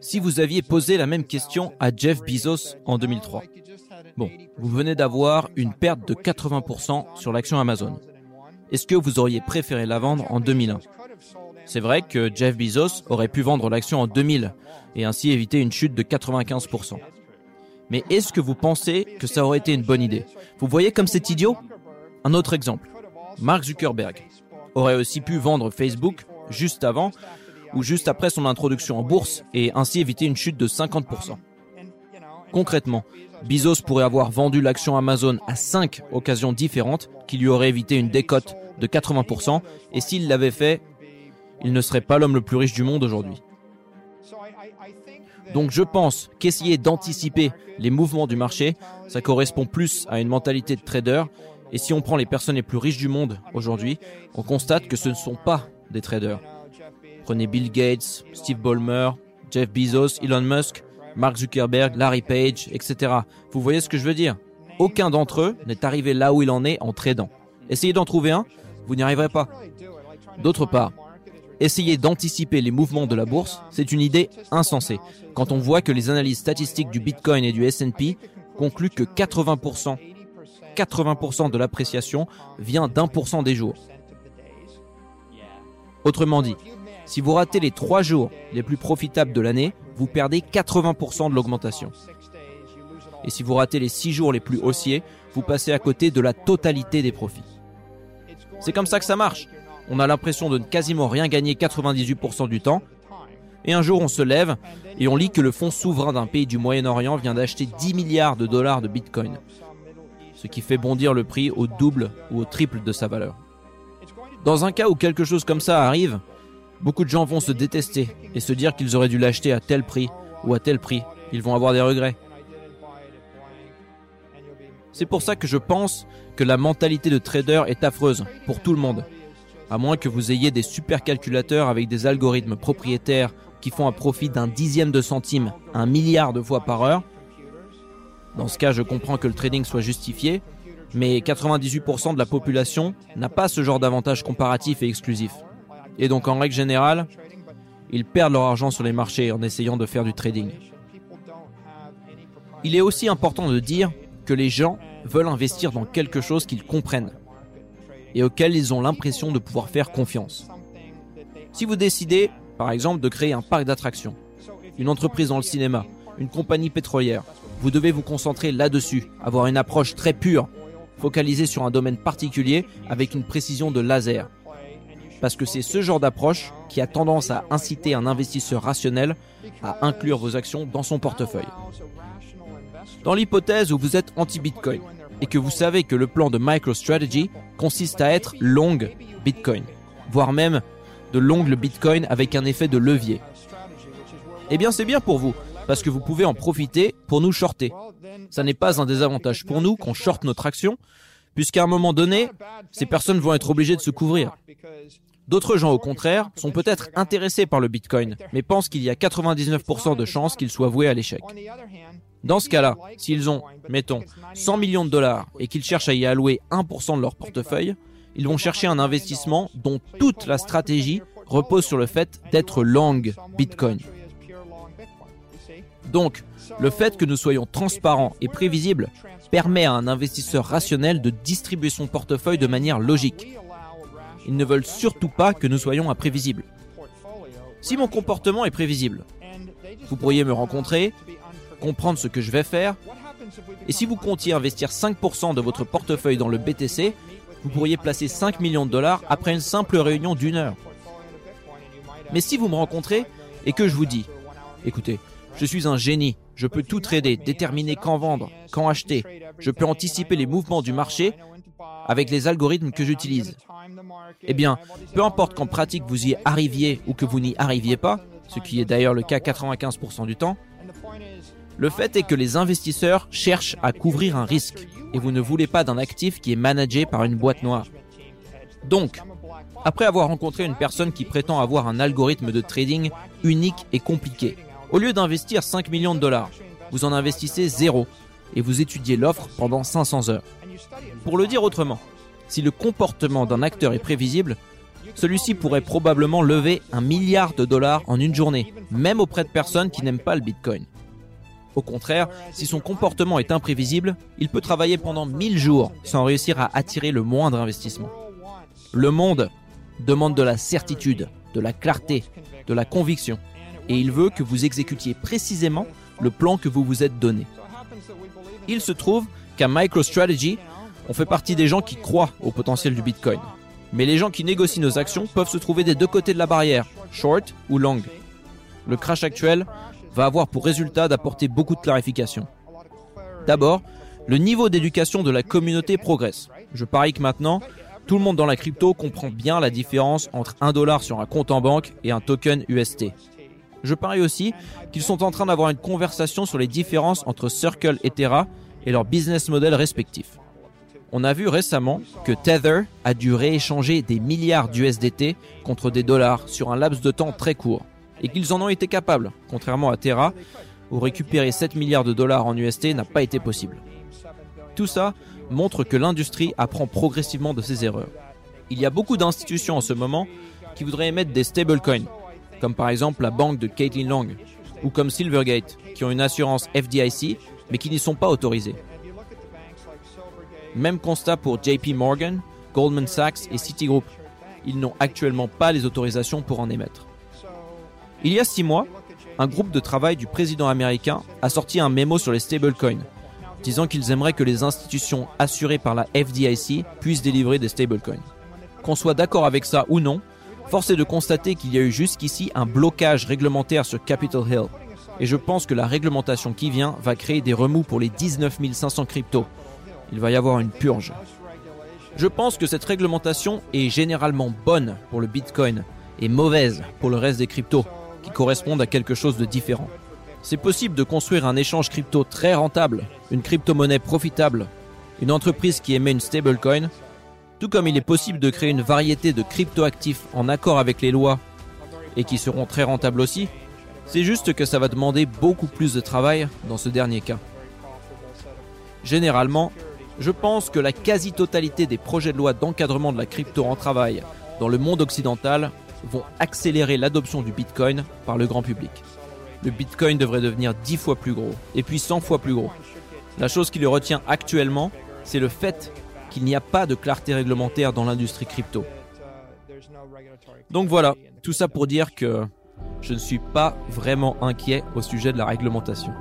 Si vous aviez posé la même question à Jeff Bezos en 2003, bon, vous venez d'avoir une perte de 80% sur l'action Amazon. Est-ce que vous auriez préféré la vendre en 2001 C'est vrai que Jeff Bezos aurait pu vendre l'action en 2000 et ainsi éviter une chute de 95%. Mais est-ce que vous pensez que ça aurait été une bonne idée? Vous voyez comme c'est idiot? Un autre exemple. Mark Zuckerberg aurait aussi pu vendre Facebook juste avant ou juste après son introduction en bourse et ainsi éviter une chute de 50%. Concrètement, Bezos pourrait avoir vendu l'action Amazon à 5 occasions différentes qui lui auraient évité une décote de 80% et s'il l'avait fait, il ne serait pas l'homme le plus riche du monde aujourd'hui. Donc je pense qu'essayer d'anticiper les mouvements du marché, ça correspond plus à une mentalité de trader. Et si on prend les personnes les plus riches du monde aujourd'hui, on constate que ce ne sont pas des traders. Prenez Bill Gates, Steve Ballmer, Jeff Bezos, Elon Musk, Mark Zuckerberg, Larry Page, etc. Vous voyez ce que je veux dire? Aucun d'entre eux n'est arrivé là où il en est en tradant. Essayez d'en trouver un, vous n'y arriverez pas. D'autre part, essayer d'anticiper les mouvements de la bourse, c'est une idée insensée. Quand on voit que les analyses statistiques du Bitcoin et du S&P concluent que 80%, 80% de l'appréciation vient d'un pour des jours. Autrement dit, si vous ratez les trois jours les plus profitables de l'année, vous perdez 80% de l'augmentation. Et si vous ratez les six jours les plus haussiers, vous passez à côté de la totalité des profits. C'est comme ça que ça marche on a l'impression de ne quasiment rien gagner 98% du temps. Et un jour, on se lève et on lit que le fonds souverain d'un pays du Moyen-Orient vient d'acheter 10 milliards de dollars de Bitcoin. Ce qui fait bondir le prix au double ou au triple de sa valeur. Dans un cas où quelque chose comme ça arrive, beaucoup de gens vont se détester et se dire qu'ils auraient dû l'acheter à tel prix ou à tel prix. Ils vont avoir des regrets. C'est pour ça que je pense que la mentalité de trader est affreuse pour tout le monde à moins que vous ayez des supercalculateurs avec des algorithmes propriétaires qui font un profit d'un dixième de centime un milliard de fois par heure. Dans ce cas, je comprends que le trading soit justifié, mais 98% de la population n'a pas ce genre d'avantage comparatif et exclusif. Et donc en règle générale, ils perdent leur argent sur les marchés en essayant de faire du trading. Il est aussi important de dire que les gens veulent investir dans quelque chose qu'ils comprennent et auxquels ils ont l'impression de pouvoir faire confiance. Si vous décidez, par exemple, de créer un parc d'attractions, une entreprise dans le cinéma, une compagnie pétrolière, vous devez vous concentrer là-dessus, avoir une approche très pure, focalisée sur un domaine particulier avec une précision de laser. Parce que c'est ce genre d'approche qui a tendance à inciter un investisseur rationnel à inclure vos actions dans son portefeuille. Dans l'hypothèse où vous êtes anti-Bitcoin, et que vous savez que le plan de MicroStrategy consiste à être long Bitcoin, voire même de long le Bitcoin avec un effet de levier. Eh bien c'est bien pour vous, parce que vous pouvez en profiter pour nous shorter. Ça n'est pas un désavantage pour nous qu'on shorte notre action, puisqu'à un moment donné, ces personnes vont être obligées de se couvrir. D'autres gens, au contraire, sont peut-être intéressés par le Bitcoin, mais pensent qu'il y a 99% de chances qu'il soit voué à l'échec. Dans ce cas-là, s'ils ont, mettons, 100 millions de dollars et qu'ils cherchent à y allouer 1% de leur portefeuille, ils vont chercher un investissement dont toute la stratégie repose sur le fait d'être long Bitcoin. Donc, le fait que nous soyons transparents et prévisibles permet à un investisseur rationnel de distribuer son portefeuille de manière logique. Ils ne veulent surtout pas que nous soyons imprévisibles. Si mon comportement est prévisible, vous pourriez me rencontrer, comprendre ce que je vais faire. Et si vous comptiez investir 5% de votre portefeuille dans le BTC, vous pourriez placer 5 millions de dollars après une simple réunion d'une heure. Mais si vous me rencontrez et que je vous dis, écoutez, je suis un génie, je peux tout trader, déterminer quand vendre, quand acheter, je peux anticiper les mouvements du marché avec les algorithmes que j'utilise. Eh bien, peu importe qu'en pratique vous y arriviez ou que vous n'y arriviez pas, ce qui est d'ailleurs le cas 95% du temps, le fait est que les investisseurs cherchent à couvrir un risque et vous ne voulez pas d'un actif qui est managé par une boîte noire. Donc, après avoir rencontré une personne qui prétend avoir un algorithme de trading unique et compliqué, au lieu d'investir 5 millions de dollars, vous en investissez zéro et vous étudiez l'offre pendant 500 heures. Pour le dire autrement, si le comportement d'un acteur est prévisible, celui-ci pourrait probablement lever un milliard de dollars en une journée, même auprès de personnes qui n'aiment pas le Bitcoin. Au contraire, si son comportement est imprévisible, il peut travailler pendant 1000 jours sans réussir à attirer le moindre investissement. Le monde demande de la certitude, de la clarté, de la conviction, et il veut que vous exécutiez précisément le plan que vous vous êtes donné. Il se trouve qu'à MicroStrategy, on fait partie des gens qui croient au potentiel du Bitcoin. Mais les gens qui négocient nos actions peuvent se trouver des deux côtés de la barrière, short ou long. Le crash actuel va avoir pour résultat d'apporter beaucoup de clarification. D'abord, le niveau d'éducation de la communauté progresse. Je parie que maintenant, tout le monde dans la crypto comprend bien la différence entre un dollar sur un compte en banque et un token UST. Je parie aussi qu'ils sont en train d'avoir une conversation sur les différences entre Circle et Terra et leurs business models respectifs. On a vu récemment que Tether a dû rééchanger des milliards d'USDT contre des dollars sur un laps de temps très court, et qu'ils en ont été capables, contrairement à Terra, où récupérer 7 milliards de dollars en UST n'a pas été possible. Tout ça montre que l'industrie apprend progressivement de ses erreurs. Il y a beaucoup d'institutions en ce moment qui voudraient émettre des stablecoins, comme par exemple la banque de Caitlin Long, ou comme Silvergate, qui ont une assurance FDIC, mais qui n'y sont pas autorisées. Même constat pour JP Morgan, Goldman Sachs et Citigroup. Ils n'ont actuellement pas les autorisations pour en émettre. Il y a six mois, un groupe de travail du président américain a sorti un mémo sur les stablecoins, disant qu'ils aimeraient que les institutions assurées par la FDIC puissent délivrer des stablecoins. Qu'on soit d'accord avec ça ou non, force est de constater qu'il y a eu jusqu'ici un blocage réglementaire sur Capitol Hill. Et je pense que la réglementation qui vient va créer des remous pour les 19 500 cryptos, il va y avoir une purge. Je pense que cette réglementation est généralement bonne pour le Bitcoin et mauvaise pour le reste des cryptos, qui correspondent à quelque chose de différent. C'est possible de construire un échange crypto très rentable, une crypto-monnaie profitable, une entreprise qui émet une stablecoin, tout comme il est possible de créer une variété de crypto-actifs en accord avec les lois et qui seront très rentables aussi. C'est juste que ça va demander beaucoup plus de travail dans ce dernier cas. Généralement, je pense que la quasi-totalité des projets de loi d'encadrement de la crypto en travail dans le monde occidental vont accélérer l'adoption du Bitcoin par le grand public. Le Bitcoin devrait devenir 10 fois plus gros, et puis 100 fois plus gros. La chose qui le retient actuellement, c'est le fait qu'il n'y a pas de clarté réglementaire dans l'industrie crypto. Donc voilà, tout ça pour dire que je ne suis pas vraiment inquiet au sujet de la réglementation.